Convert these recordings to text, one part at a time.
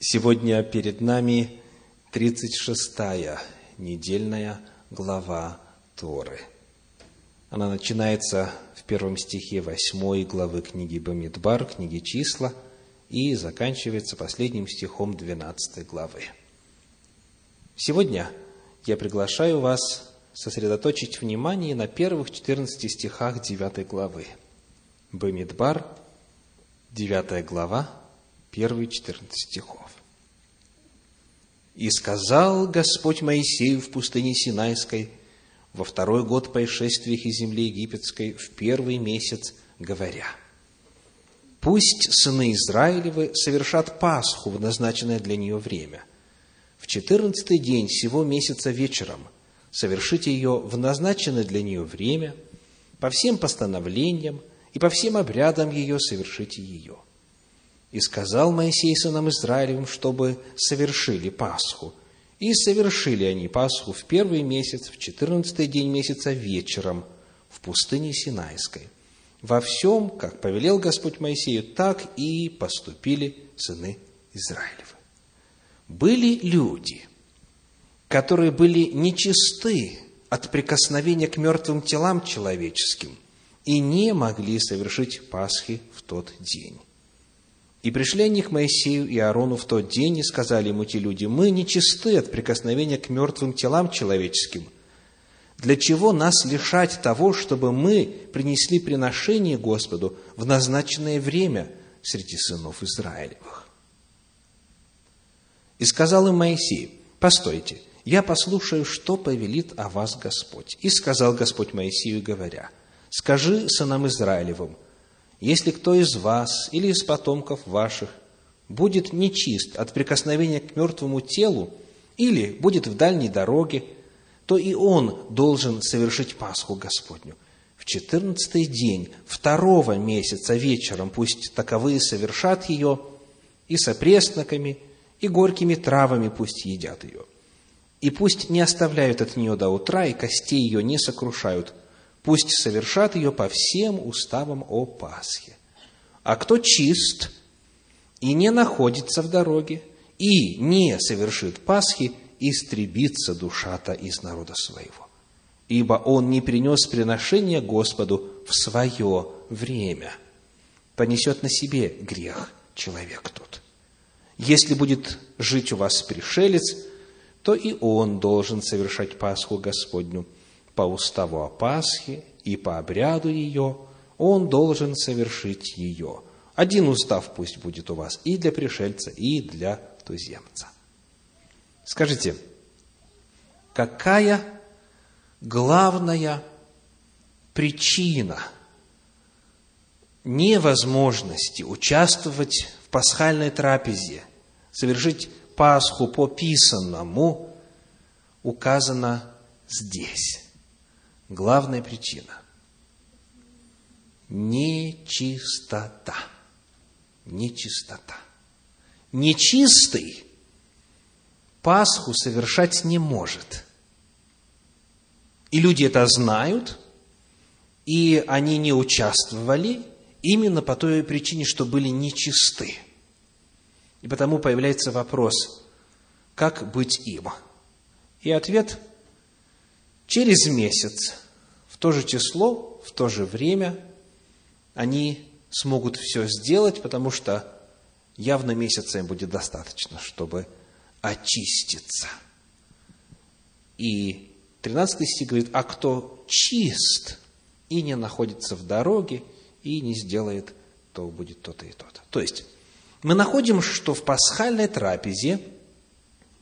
Сегодня перед нами 36-я недельная глава Торы. Она начинается в первом стихе 8 главы книги Бамидбар, книги Числа, и заканчивается последним стихом 12 главы. Сегодня я приглашаю вас сосредоточить внимание на первых 14 стихах 9 главы. Бамидбар, 9 глава, первые 14 стихов. «И сказал Господь Моисею в пустыне Синайской во второй год происшествия из земли египетской в первый месяц, говоря, «Пусть сыны Израилевы совершат Пасху в назначенное для нее время. В четырнадцатый день всего месяца вечером совершите ее в назначенное для нее время, по всем постановлениям и по всем обрядам ее совершите ее» И сказал Моисей сынам Израилевым, чтобы совершили Пасху. И совершили они Пасху в первый месяц, в четырнадцатый день месяца вечером, в пустыне Синайской. Во всем, как повелел Господь Моисею, так и поступили сыны Израилевы. Были люди, которые были нечисты от прикосновения к мертвым телам человеческим и не могли совершить Пасхи в тот день. И пришли они к Моисею и Аарону в тот день и сказали ему те люди, «Мы нечисты от прикосновения к мертвым телам человеческим. Для чего нас лишать того, чтобы мы принесли приношение Господу в назначенное время среди сынов Израилевых?» И сказал им Моисей, «Постойте, я послушаю, что повелит о вас Господь». И сказал Господь Моисею, говоря, «Скажи сынам Израилевым, если кто из вас или из потомков ваших будет нечист от прикосновения к мертвому телу или будет в дальней дороге, то и он должен совершить Пасху Господню. В четырнадцатый день второго месяца вечером пусть таковые совершат ее, и с опресноками, и горькими травами пусть едят ее. И пусть не оставляют от нее до утра, и костей ее не сокрушают – пусть совершат ее по всем уставам о Пасхе. А кто чист и не находится в дороге, и не совершит Пасхи, истребится душа-то из народа своего. Ибо он не принес приношение Господу в свое время. Понесет на себе грех человек тот. Если будет жить у вас пришелец, то и он должен совершать Пасху Господню – по уставу о Пасхе и по обряду ее, он должен совершить ее. Один устав пусть будет у вас и для пришельца, и для туземца. Скажите, какая главная причина невозможности участвовать в пасхальной трапезе, совершить Пасху по писанному, указана здесь. Главная причина – нечистота. Нечистота. Нечистый Пасху совершать не может. И люди это знают, и они не участвовали именно по той причине, что были нечисты. И потому появляется вопрос, как быть им? И ответ – Через месяц, в то же число, в то же время, они смогут все сделать, потому что явно месяца им будет достаточно, чтобы очиститься. И 13 стих говорит, а кто чист и не находится в дороге, и не сделает, то будет то-то и то-то. То есть, мы находим, что в пасхальной трапезе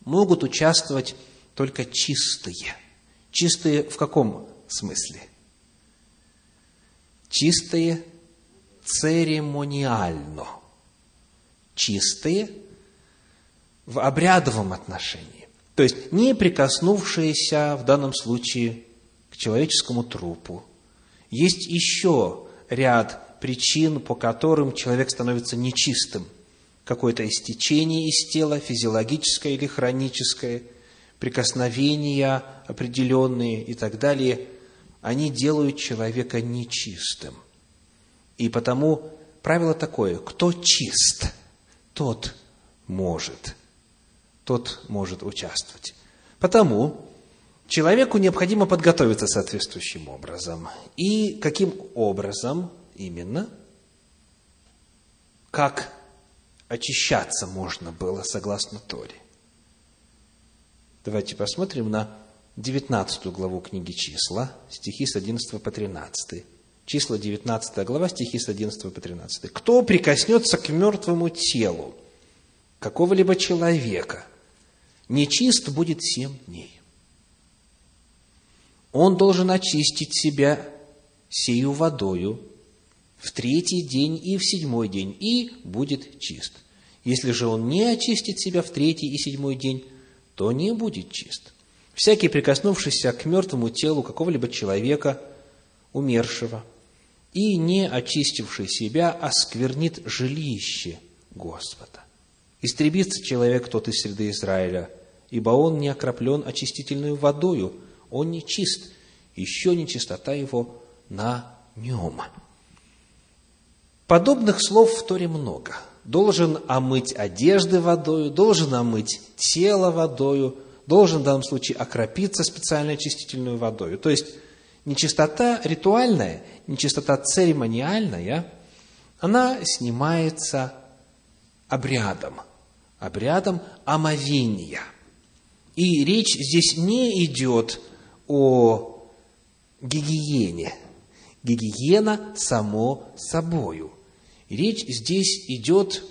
могут участвовать только чистые – Чистые в каком смысле? Чистые церемониально. Чистые в обрядовом отношении. То есть не прикоснувшиеся в данном случае к человеческому трупу. Есть еще ряд причин, по которым человек становится нечистым. Какое-то истечение из тела, физиологическое или хроническое – прикосновения определенные и так далее, они делают человека нечистым. И потому правило такое, кто чист, тот может, тот может участвовать. Потому человеку необходимо подготовиться соответствующим образом. И каким образом именно? Как очищаться можно было согласно Торе? Давайте посмотрим на 19 главу книги «Числа», стихи с 11 по 13. Числа 19 глава, стихи с 11 по 13. «Кто прикоснется к мертвому телу какого-либо человека, нечист будет семь дней. Он должен очистить себя сею водою в третий день и в седьмой день, и будет чист. Если же он не очистит себя в третий и седьмой день, то не будет чист. Всякий, прикоснувшийся к мертвому телу какого-либо человека, умершего, и не очистивший себя, осквернит жилище Господа. Истребится человек тот из среды Израиля, ибо он не окроплен очистительную водою, он не чист, еще не чистота его на нем. Подобных слов в Торе много – должен омыть одежды водою, должен омыть тело водою, должен в данном случае окропиться специальной очистительной водой. То есть нечистота ритуальная, нечистота церемониальная, она снимается обрядом, обрядом омовения. И речь здесь не идет о гигиене. Гигиена само собою. Речь здесь идет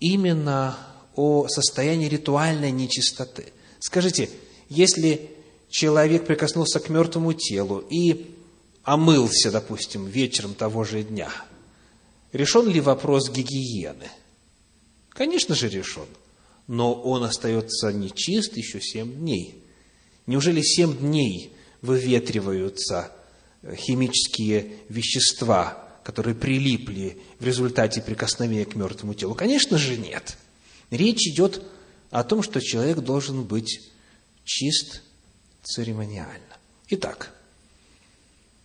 именно о состоянии ритуальной нечистоты. Скажите, если человек прикоснулся к мертвому телу и омылся, допустим, вечером того же дня, решен ли вопрос гигиены? Конечно же, решен. Но он остается нечист еще семь дней. Неужели семь дней выветриваются химические вещества, которые прилипли в результате прикосновения к мертвому телу? Конечно же, нет. Речь идет о том, что человек должен быть чист церемониально. Итак,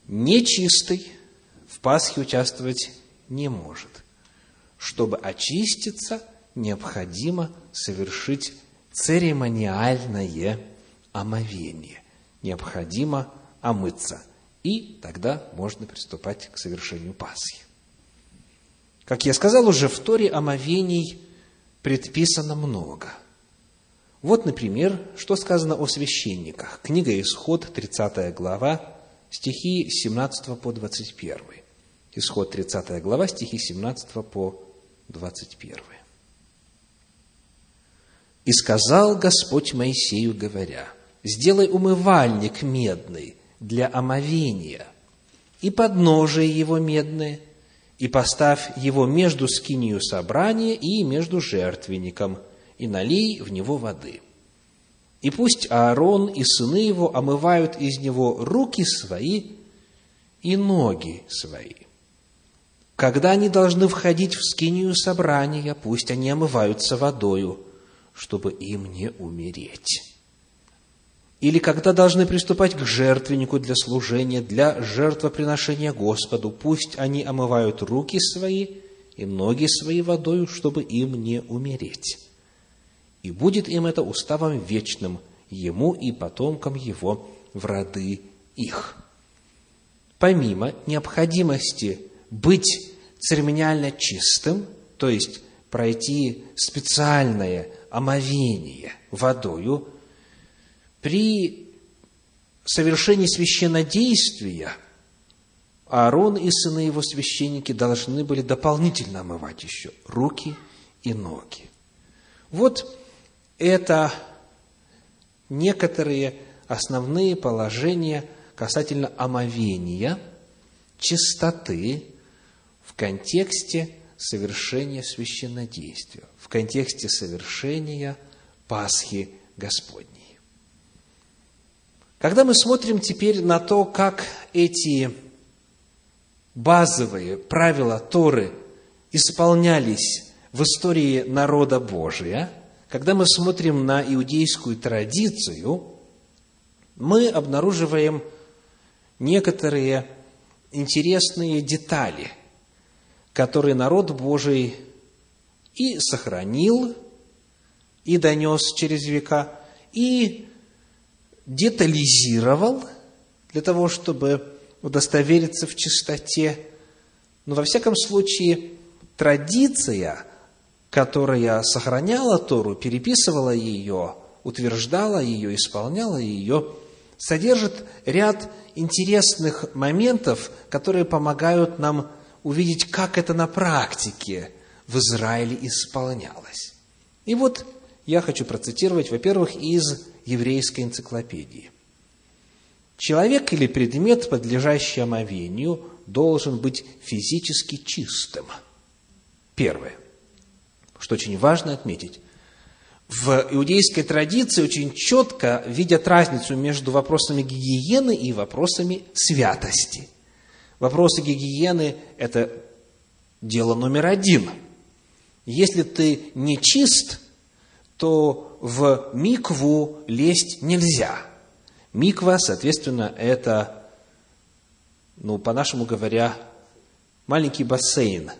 нечистый в Пасхе участвовать не может. Чтобы очиститься, необходимо совершить церемониальное омовение. Необходимо омыться – и тогда можно приступать к совершению Пасхи. Как я сказал уже, в Торе омовений предписано много. Вот, например, что сказано о священниках. Книга Исход, 30 глава, стихи с 17 по 21. Исход, 30 глава, стихи с 17 по 21. «И сказал Господь Моисею, говоря, «Сделай умывальник медный, для омовения, и подножие его медное, и поставь его между скинию собрания и между жертвенником, и налей в него воды. И пусть Аарон и сыны его омывают из него руки свои и ноги свои. Когда они должны входить в скинию собрания, пусть они омываются водою, чтобы им не умереть или когда должны приступать к жертвеннику для служения, для жертвоприношения Господу, пусть они омывают руки свои и ноги свои водою, чтобы им не умереть. И будет им это уставом вечным, ему и потомкам его в роды их. Помимо необходимости быть церемониально чистым, то есть пройти специальное омовение водою, при совершении священнодействия Аарон и сыны его священники должны были дополнительно омывать еще руки и ноги. Вот это некоторые основные положения касательно омовения, чистоты в контексте совершения священнодействия, в контексте совершения Пасхи Господней. Когда мы смотрим теперь на то, как эти базовые правила Торы исполнялись в истории народа Божия, когда мы смотрим на иудейскую традицию, мы обнаруживаем некоторые интересные детали, которые народ Божий и сохранил, и донес через века, и детализировал для того, чтобы удостовериться в чистоте. Но во всяком случае, традиция, которая сохраняла Тору, переписывала ее, утверждала ее, исполняла ее, содержит ряд интересных моментов, которые помогают нам увидеть, как это на практике в Израиле исполнялось. И вот я хочу процитировать, во-первых, из еврейской энциклопедии. Человек или предмет, подлежащий омовению, должен быть физически чистым. Первое, что очень важно отметить. В иудейской традиции очень четко видят разницу между вопросами гигиены и вопросами святости. Вопросы гигиены – это дело номер один. Если ты не чист, то в микву лезть нельзя. Миква, соответственно, это, ну, по-нашему говоря, маленький бассейн,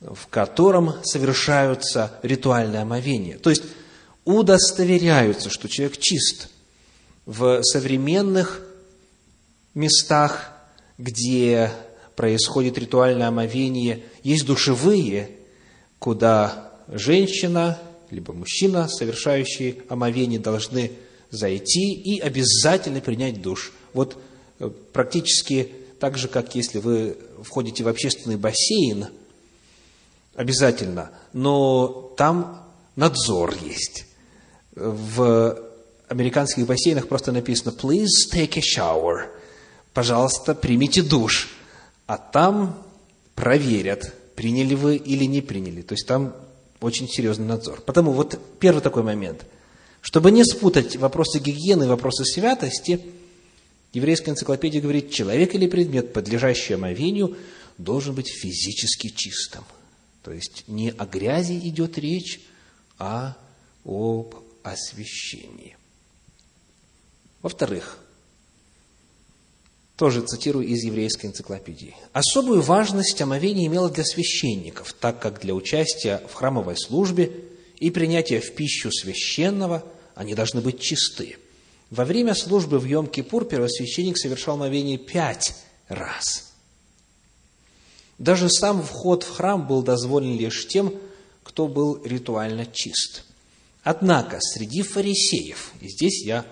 в котором совершаются ритуальные омовения. То есть, удостоверяются, что человек чист. В современных местах, где происходит ритуальное омовение, есть душевые, куда женщина либо мужчина, совершающие омовение, должны зайти и обязательно принять душ. Вот э, практически так же, как если вы входите в общественный бассейн, обязательно, но там надзор есть. В американских бассейнах просто написано «Please take a shower». Пожалуйста, примите душ. А там проверят, приняли вы или не приняли. То есть там очень серьезный надзор. Потому вот первый такой момент. Чтобы не спутать вопросы гигиены и вопросы святости, еврейская энциклопедия говорит, человек или предмет, подлежащий омовению, должен быть физически чистым. То есть не о грязи идет речь, а об освящении. Во-вторых, тоже цитирую из еврейской энциклопедии. Особую важность омовение имело для священников, так как для участия в храмовой службе и принятия в пищу священного они должны быть чисты. Во время службы в Йом-Кипур первосвященник совершал омовение пять раз. Даже сам вход в храм был дозволен лишь тем, кто был ритуально чист. Однако среди фарисеев, и здесь я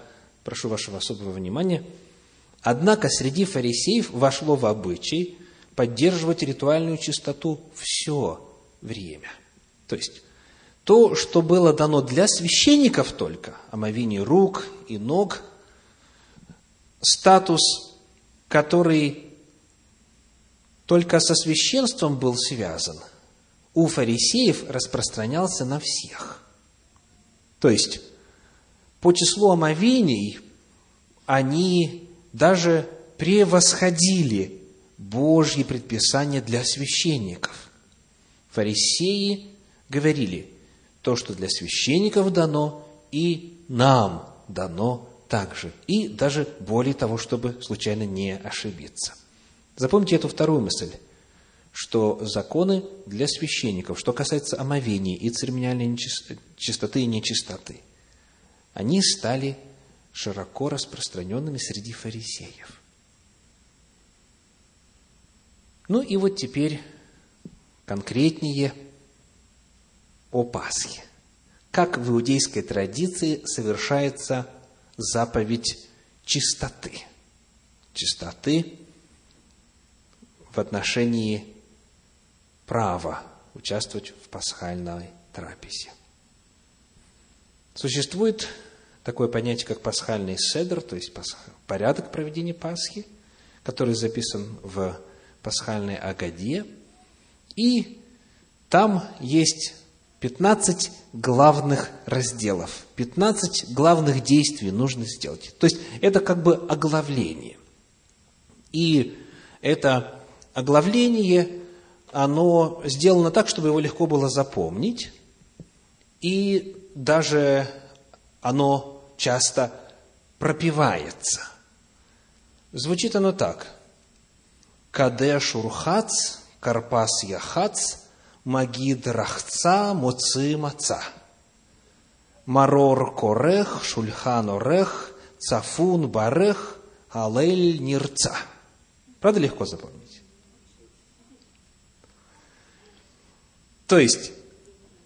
прошу вашего особого внимания – Однако среди фарисеев вошло в обычай поддерживать ритуальную чистоту все время. То есть, то, что было дано для священников только, омовение рук и ног, статус, который только со священством был связан, у фарисеев распространялся на всех. То есть, по числу омовений они даже превосходили Божьи предписания для священников. Фарисеи говорили, то, что для священников дано, и нам дано также. И даже более того, чтобы случайно не ошибиться. Запомните эту вторую мысль, что законы для священников, что касается омовения и церемониальной чистоты и нечистоты, они стали широко распространенными среди фарисеев. Ну и вот теперь конкретнее о Пасхе. Как в иудейской традиции совершается заповедь чистоты. Чистоты в отношении права участвовать в пасхальной трапезе. Существует такое понятие, как пасхальный седр, то есть порядок проведения Пасхи, который записан в пасхальной Агаде. И там есть 15 главных разделов, 15 главных действий нужно сделать. То есть это как бы оглавление. И это оглавление, оно сделано так, чтобы его легко было запомнить. И даже оно часто пропивается. Звучит оно так. Кадеш урхац, карпас яхац, магид рахца, моци маца. Марор Корех, Шульхан Орех, Цафун Барех, Алель Нирца. Правда легко запомнить? То есть,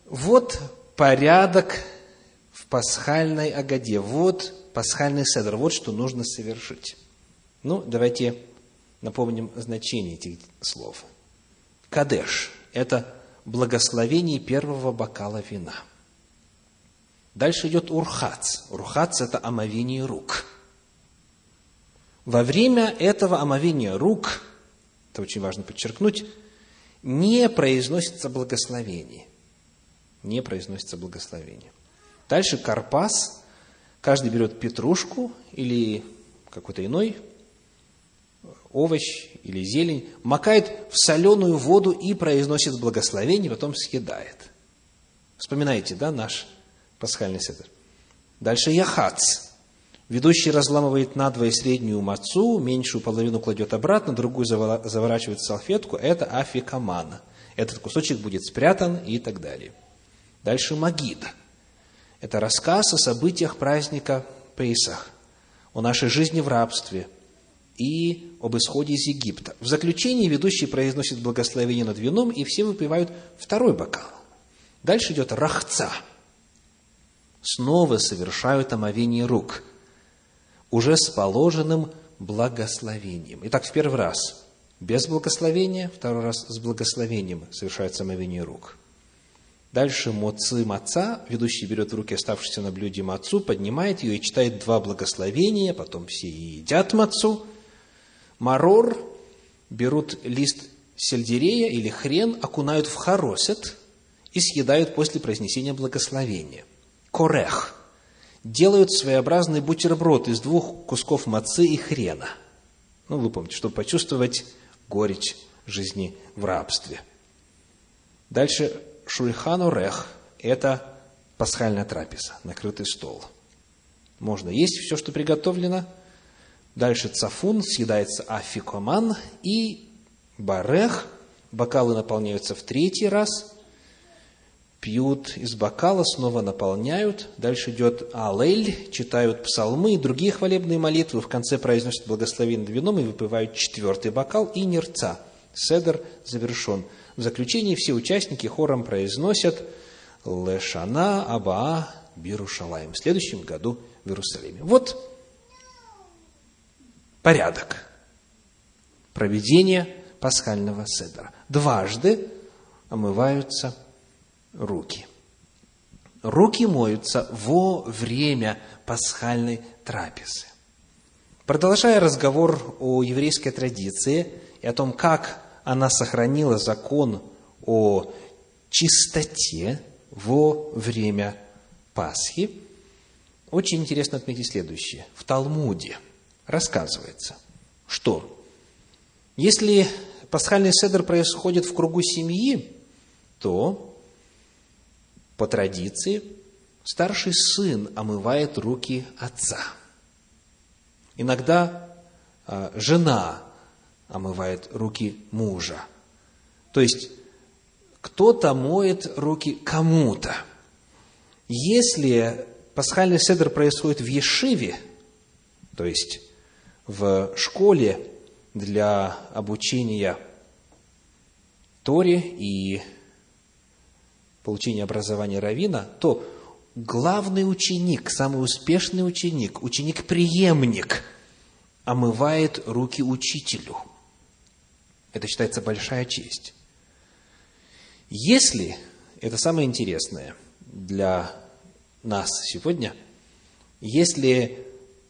вот порядок пасхальной Агаде, вот пасхальный седр, вот что нужно совершить. Ну, давайте напомним значение этих слов. Кадеш – это благословение первого бокала вина. Дальше идет урхац. Урхац – это омовение рук. Во время этого омовения рук, это очень важно подчеркнуть, не произносится благословение. Не произносится благословение. Дальше карпас. Каждый берет петрушку или какой-то иной овощ или зелень, макает в соленую воду и произносит благословение, потом съедает. Вспоминаете, да, наш пасхальный седр? Дальше яхац. Ведущий разламывает надвое среднюю мацу, меньшую половину кладет обратно, другую заворачивает в салфетку. Это афикамана. Этот кусочек будет спрятан и так далее. Дальше магид. Это рассказ о событиях праздника Пейсах, о нашей жизни в рабстве – и об исходе из Египта. В заключении ведущий произносит благословение над вином, и все выпивают второй бокал. Дальше идет рахца. Снова совершают омовение рук, уже с положенным благословением. Итак, в первый раз без благословения, второй раз с благословением совершается омовение рук. Дальше моцы маца, ведущий берет в руки оставшуюся на блюде мацу, поднимает ее и читает два благословения, потом все едят мацу, Марор берут лист сельдерея или хрен, окунают в хоросет и съедают после произнесения благословения. Корех делают своеобразный бутерброд из двух кусков мацы и хрена. Ну, вы помните, чтобы почувствовать горечь жизни в рабстве. Дальше шульхан орех – это пасхальная трапеза, накрытый стол. Можно есть все, что приготовлено – Дальше цафун, съедается афикоман и барех. Бокалы наполняются в третий раз. Пьют из бокала, снова наполняют. Дальше идет алель, читают псалмы и другие хвалебные молитвы. В конце произносят благословение вином и выпивают четвертый бокал и нерца. Седер завершен. В заключении все участники хором произносят «Лешана Абаа Бирушалаем» в следующем году в Иерусалиме. Вот порядок проведения пасхального седра. Дважды омываются руки. Руки моются во время пасхальной трапезы. Продолжая разговор о еврейской традиции и о том, как она сохранила закон о чистоте во время Пасхи, очень интересно отметить следующее. В Талмуде – рассказывается, что если пасхальный седр происходит в кругу семьи, то по традиции старший сын омывает руки отца. Иногда а, жена омывает руки мужа. То есть кто-то моет руки кому-то. Если пасхальный седр происходит в Ешиве, то есть в школе для обучения Торе и получения образования равина, то главный ученик, самый успешный ученик, ученик-преемник омывает руки учителю. Это считается большая честь. Если, это самое интересное для нас сегодня, если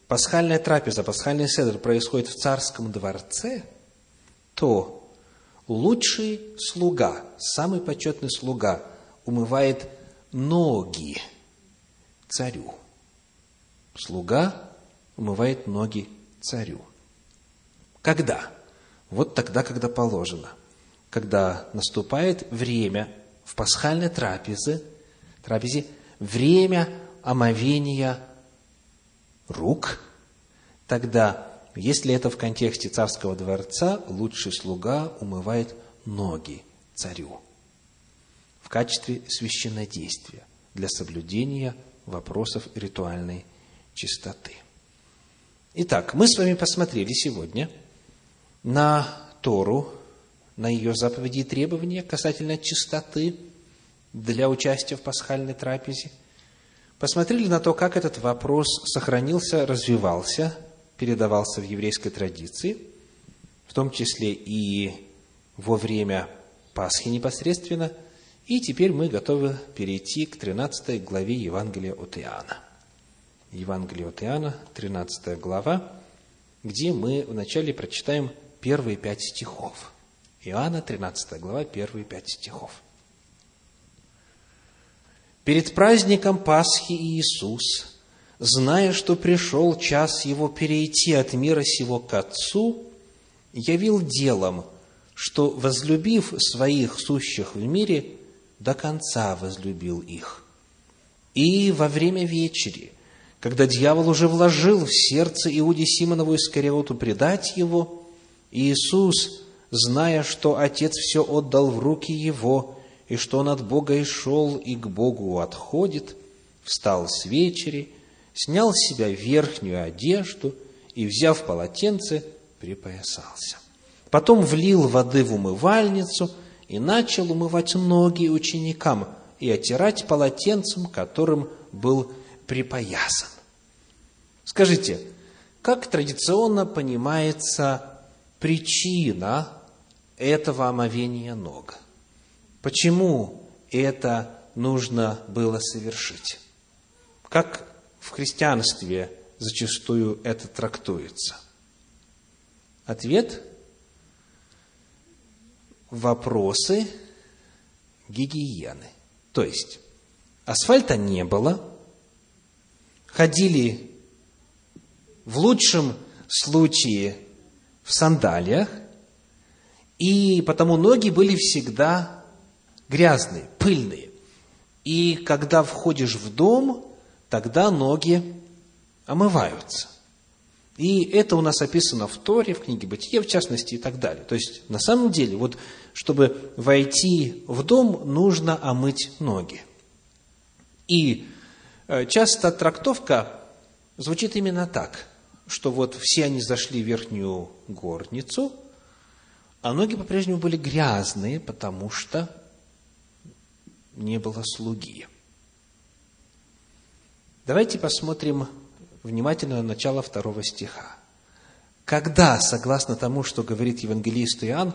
пасхальная трапеза, пасхальный седр происходит в царском дворце, то лучший слуга, самый почетный слуга умывает ноги царю. Слуга умывает ноги царю. Когда? Вот тогда, когда положено. Когда наступает время в пасхальной трапезе, трапезе время омовения рук, тогда, если это в контексте царского дворца, лучший слуга умывает ноги царю в качестве священнодействия для соблюдения вопросов ритуальной чистоты. Итак, мы с вами посмотрели сегодня на Тору, на ее заповеди и требования касательно чистоты для участия в пасхальной трапезе. Посмотрели на то, как этот вопрос сохранился, развивался, передавался в еврейской традиции, в том числе и во время Пасхи непосредственно. И теперь мы готовы перейти к 13 главе Евангелия от Иоанна. Евангелие от Иоанна, 13 глава, где мы вначале прочитаем первые пять стихов. Иоанна, 13 глава, первые пять стихов. Перед праздником Пасхи Иисус, зная, что пришел час Его перейти от мира сего к Отцу, явил делом, что, возлюбив своих сущих в мире, до конца возлюбил их. И во время вечери, когда дьявол уже вложил в сердце Иуде Симонову Искариоту предать его, Иисус, зная, что Отец все отдал в руки Его, и что Он от Бога и шел, и к Богу отходит, встал с вечери, снял с себя верхнюю одежду и, взяв полотенце, припоясался. Потом влил воды в умывальницу и начал умывать ноги ученикам и отирать полотенцем, которым был припоясан. Скажите, как традиционно понимается причина этого омовения ног. Почему это нужно было совершить? Как в христианстве зачастую это трактуется? Ответ – вопросы гигиены. То есть, асфальта не было, ходили в лучшем случае в сандалиях, и потому ноги были всегда грязные, пыльные. И когда входишь в дом, тогда ноги омываются. И это у нас описано в Торе, в книге Бытие, в частности, и так далее. То есть, на самом деле, вот, чтобы войти в дом, нужно омыть ноги. И э, часто трактовка звучит именно так – что вот все они зашли в верхнюю горницу, а ноги по-прежнему были грязные, потому что не было слуги. Давайте посмотрим внимательно на начало второго стиха. Когда, согласно тому, что говорит евангелист Иоанн,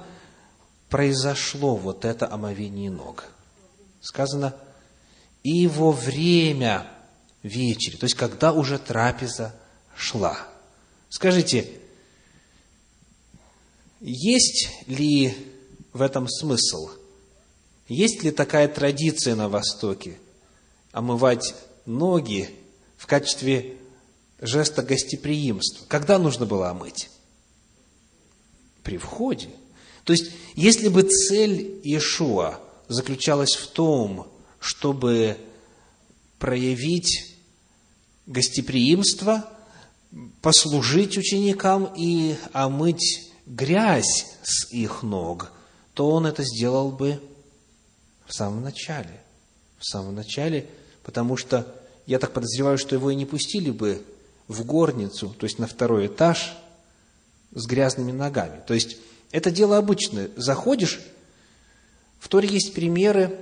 произошло вот это омовение ног? Сказано, и во время вечери, то есть когда уже трапеза шла – Скажите, есть ли в этом смысл? Есть ли такая традиция на Востоке омывать ноги в качестве жеста гостеприимства? Когда нужно было омыть? При входе. То есть, если бы цель Иешуа заключалась в том, чтобы проявить гостеприимство – послужить ученикам и омыть грязь с их ног, то он это сделал бы в самом начале. В самом начале, потому что я так подозреваю, что его и не пустили бы в горницу, то есть на второй этаж, с грязными ногами. То есть это дело обычное. Заходишь, в Торе есть примеры,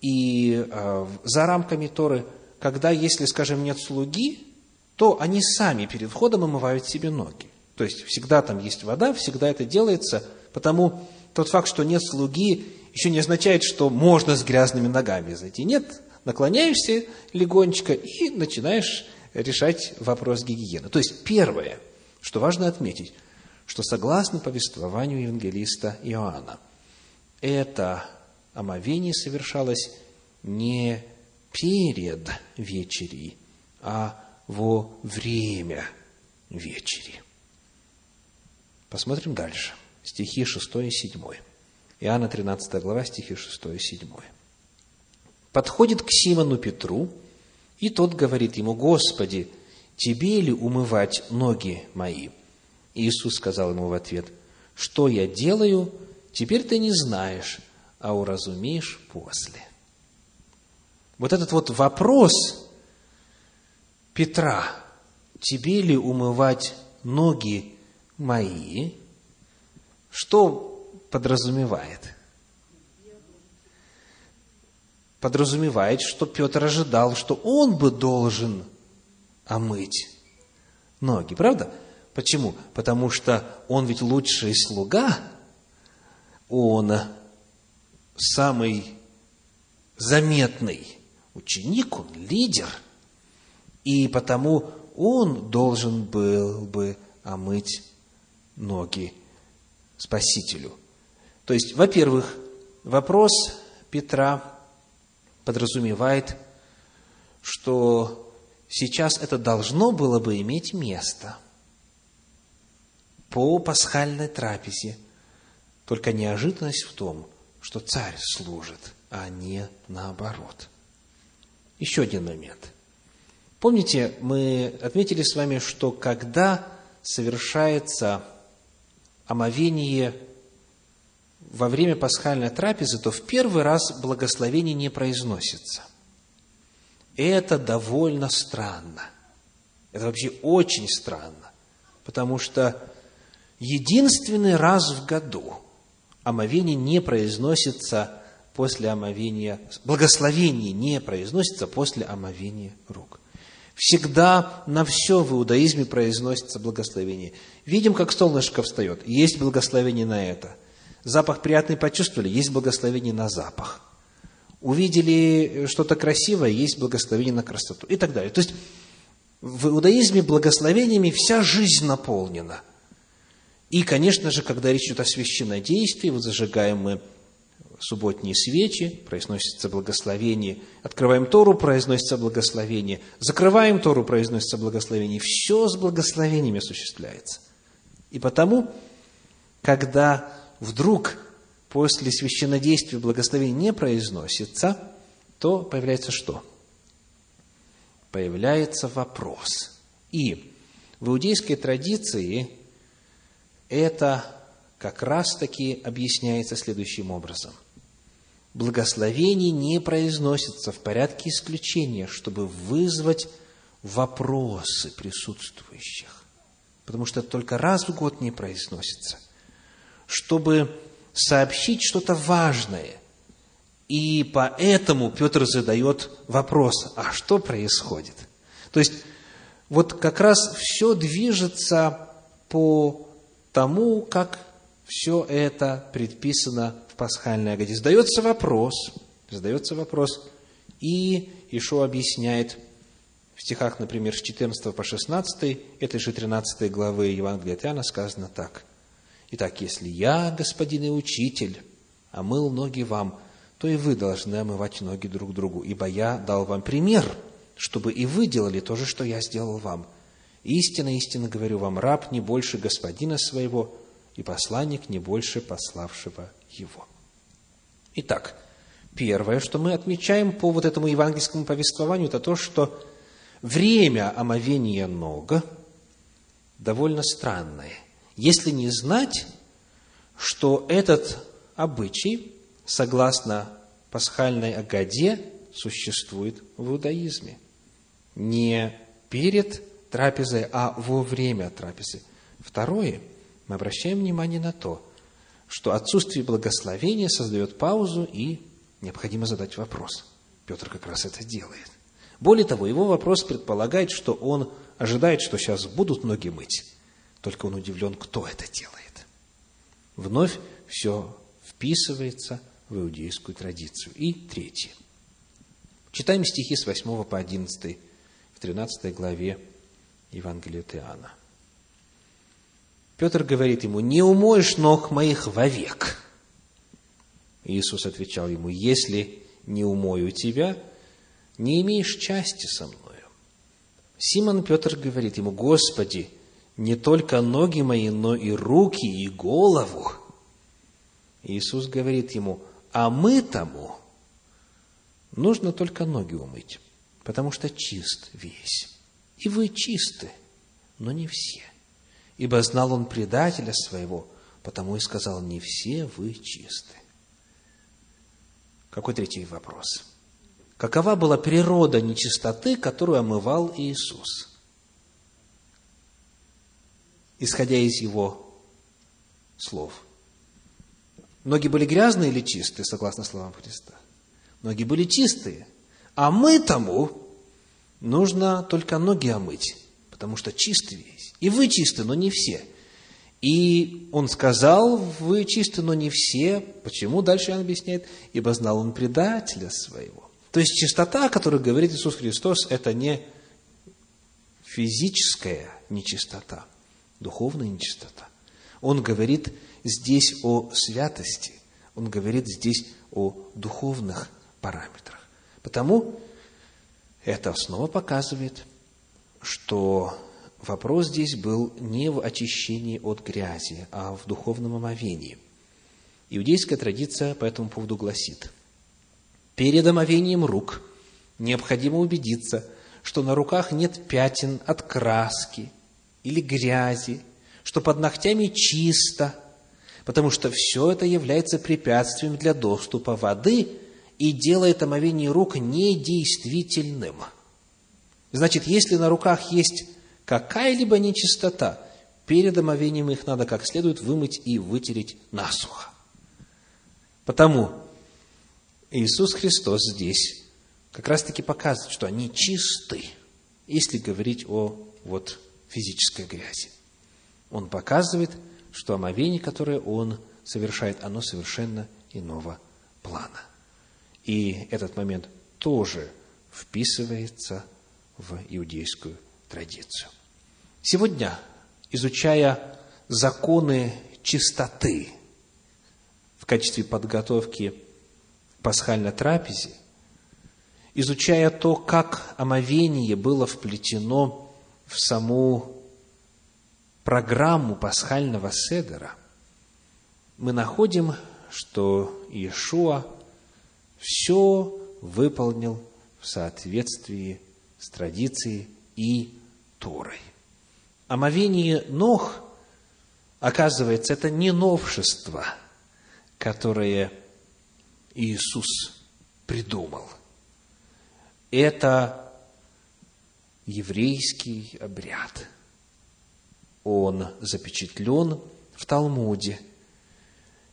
и э, за рамками Торы, когда, если, скажем, нет слуги, то они сами перед входом омывают себе ноги. То есть всегда там есть вода, всегда это делается, потому тот факт, что нет слуги, еще не означает, что можно с грязными ногами зайти. Нет, наклоняешься легонечко и начинаешь решать вопрос гигиены. То есть первое, что важно отметить, что согласно повествованию евангелиста Иоанна, это омовение совершалось не перед вечерей, а во время вечери. Посмотрим дальше. Стихи 6 и 7. Иоанна 13 глава, стихи 6 и 7. Подходит к Симону Петру, и тот говорит ему, «Господи, тебе ли умывать ноги мои?» Иисус сказал ему в ответ, «Что я делаю, теперь ты не знаешь, а уразумеешь после». Вот этот вот вопрос Петра, тебе ли умывать ноги мои? Что подразумевает? Подразумевает, что Петр ожидал, что он бы должен омыть ноги, правда? Почему? Потому что он ведь лучший слуга, он самый заметный ученик, он лидер, и потому он должен был бы омыть ноги Спасителю. То есть, во-первых, вопрос Петра подразумевает, что сейчас это должно было бы иметь место по пасхальной трапезе. Только неожиданность в том, что царь служит, а не наоборот. Еще один момент. Помните, мы отметили с вами, что когда совершается омовение во время пасхальной трапезы, то в первый раз благословение не произносится. Это довольно странно. Это вообще очень странно, потому что единственный раз в году омовение не произносится после омовения, благословение не произносится после омовения рук. Всегда на все в иудаизме произносится благословение. Видим, как солнышко встает. Есть благословение на это. Запах приятный почувствовали, есть благословение на запах. Увидели что-то красивое, есть благословение на красоту и так далее. То есть в иудаизме благословениями вся жизнь наполнена. И, конечно же, когда речь идет о священнодействии, вот зажигаем мы субботние свечи, произносится благословение, открываем Тору, произносится благословение, закрываем Тору, произносится благословение. Все с благословениями осуществляется. И потому, когда вдруг после священнодействия благословение не произносится, то появляется что? Появляется вопрос. И в иудейской традиции это как раз-таки объясняется следующим образом благословение не произносится в порядке исключения, чтобы вызвать вопросы присутствующих. Потому что только раз в год не произносится. Чтобы сообщить что-то важное. И поэтому Петр задает вопрос, а что происходит? То есть, вот как раз все движется по тому, как все это предписано в пасхальной Агаде. Задается вопрос, задается вопрос, и Ишо объясняет в стихах, например, с 14 по 16, этой же 13 главы Евангелия от Иоанна сказано так. «Итак, если я, господин и учитель, омыл ноги вам, то и вы должны омывать ноги друг другу, ибо я дал вам пример, чтобы и вы делали то же, что я сделал вам. Истинно, истинно говорю вам, раб не больше господина своего, и посланник не больше пославшего его. Итак, первое, что мы отмечаем по вот этому евангельскому повествованию, это то, что время омовения ног довольно странное. Если не знать, что этот обычай, согласно пасхальной Агаде, существует в иудаизме. Не перед трапезой, а во время трапезы. Второе, мы обращаем внимание на то, что отсутствие благословения создает паузу и необходимо задать вопрос. Петр как раз это делает. Более того, его вопрос предполагает, что он ожидает, что сейчас будут ноги мыть. Только он удивлен, кто это делает. Вновь все вписывается в иудейскую традицию. И третье. Читаем стихи с 8 по 11 в 13 главе Евангелия Иоанна. Петр говорит ему, не умоешь ног моих вовек. Иисус отвечал ему, если не умою тебя, не имеешь части со мною. Симон Петр говорит ему, Господи, не только ноги мои, но и руки, и голову. Иисус говорит ему, а мы тому нужно только ноги умыть, потому что чист весь. И вы чисты, но не все. Ибо знал он предателя своего, потому и сказал, не все вы чисты. Какой третий вопрос? какова была природа нечистоты, которую омывал Иисус. Исходя из его слов. Ноги были грязные или чистые, согласно словам Христа? Ноги были чистые. А мы тому нужно только ноги омыть, потому что чистый весь. И вы чисты, но не все. И он сказал, вы чисты, но не все. Почему? Дальше он объясняет. Ибо знал он предателя своего. То есть чистота, о которой говорит Иисус Христос, это не физическая нечистота, духовная нечистота. Он говорит здесь о святости, он говорит здесь о духовных параметрах. Потому это снова показывает, что вопрос здесь был не в очищении от грязи, а в духовном омовении. Иудейская традиция по этому поводу гласит, перед омовением рук необходимо убедиться, что на руках нет пятен от краски или грязи, что под ногтями чисто, потому что все это является препятствием для доступа воды и делает омовение рук недействительным. Значит, если на руках есть какая-либо нечистота, перед омовением их надо как следует вымыть и вытереть насухо. Потому Иисус Христос здесь как раз-таки показывает, что они чисты, если говорить о вот, физической грязи. Он показывает, что омовение, которое он совершает, оно совершенно иного плана. И этот момент тоже вписывается в иудейскую традицию. Сегодня, изучая законы чистоты в качестве подготовки пасхальной трапезе, изучая то, как омовение было вплетено в саму программу пасхального седера, мы находим, что Иешуа все выполнил в соответствии с традицией и Торой. Омовение ног, оказывается, это не новшество, которое Иисус придумал. Это еврейский обряд – он запечатлен в Талмуде,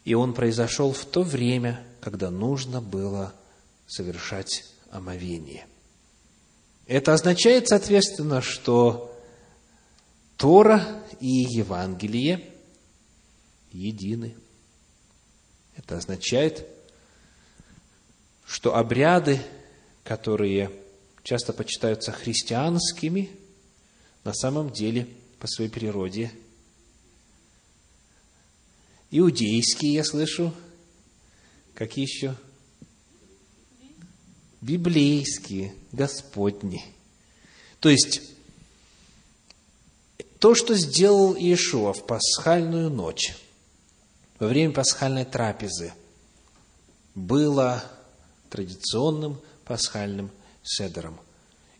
и он произошел в то время, когда нужно было совершать омовение. Это означает, соответственно, что Тора и Евангелие едины. Это означает, что обряды, которые часто почитаются христианскими, на самом деле – по своей природе. Иудейские, я слышу. Какие еще? Библейские, Господни. То есть, то, что сделал Иешуа в пасхальную ночь, во время пасхальной трапезы, было традиционным пасхальным седером.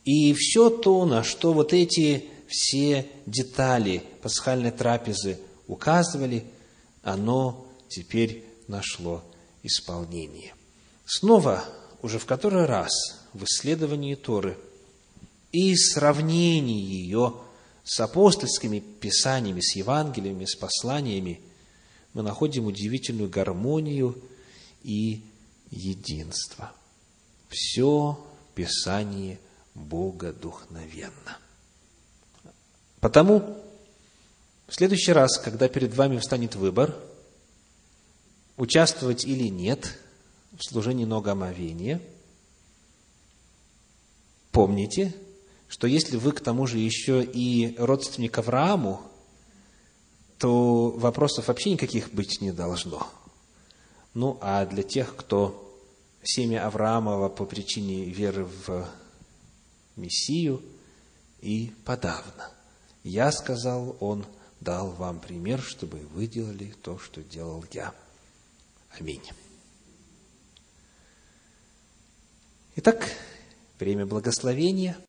И все то, на что вот эти все детали пасхальной трапезы указывали, оно теперь нашло исполнение. Снова, уже в который раз в исследовании Торы и сравнении ее с апостольскими писаниями, с Евангелиями, с посланиями, мы находим удивительную гармонию и единство. Все Писание Бога духновенно. Потому в следующий раз, когда перед вами встанет выбор, участвовать или нет в служении ногомовения, помните, что если вы к тому же еще и родственник Аврааму, то вопросов вообще никаких быть не должно. Ну, а для тех, кто семя Авраамова по причине веры в Мессию и подавно – я сказал, он дал вам пример, чтобы вы делали то, что делал я. Аминь. Итак, время благословения.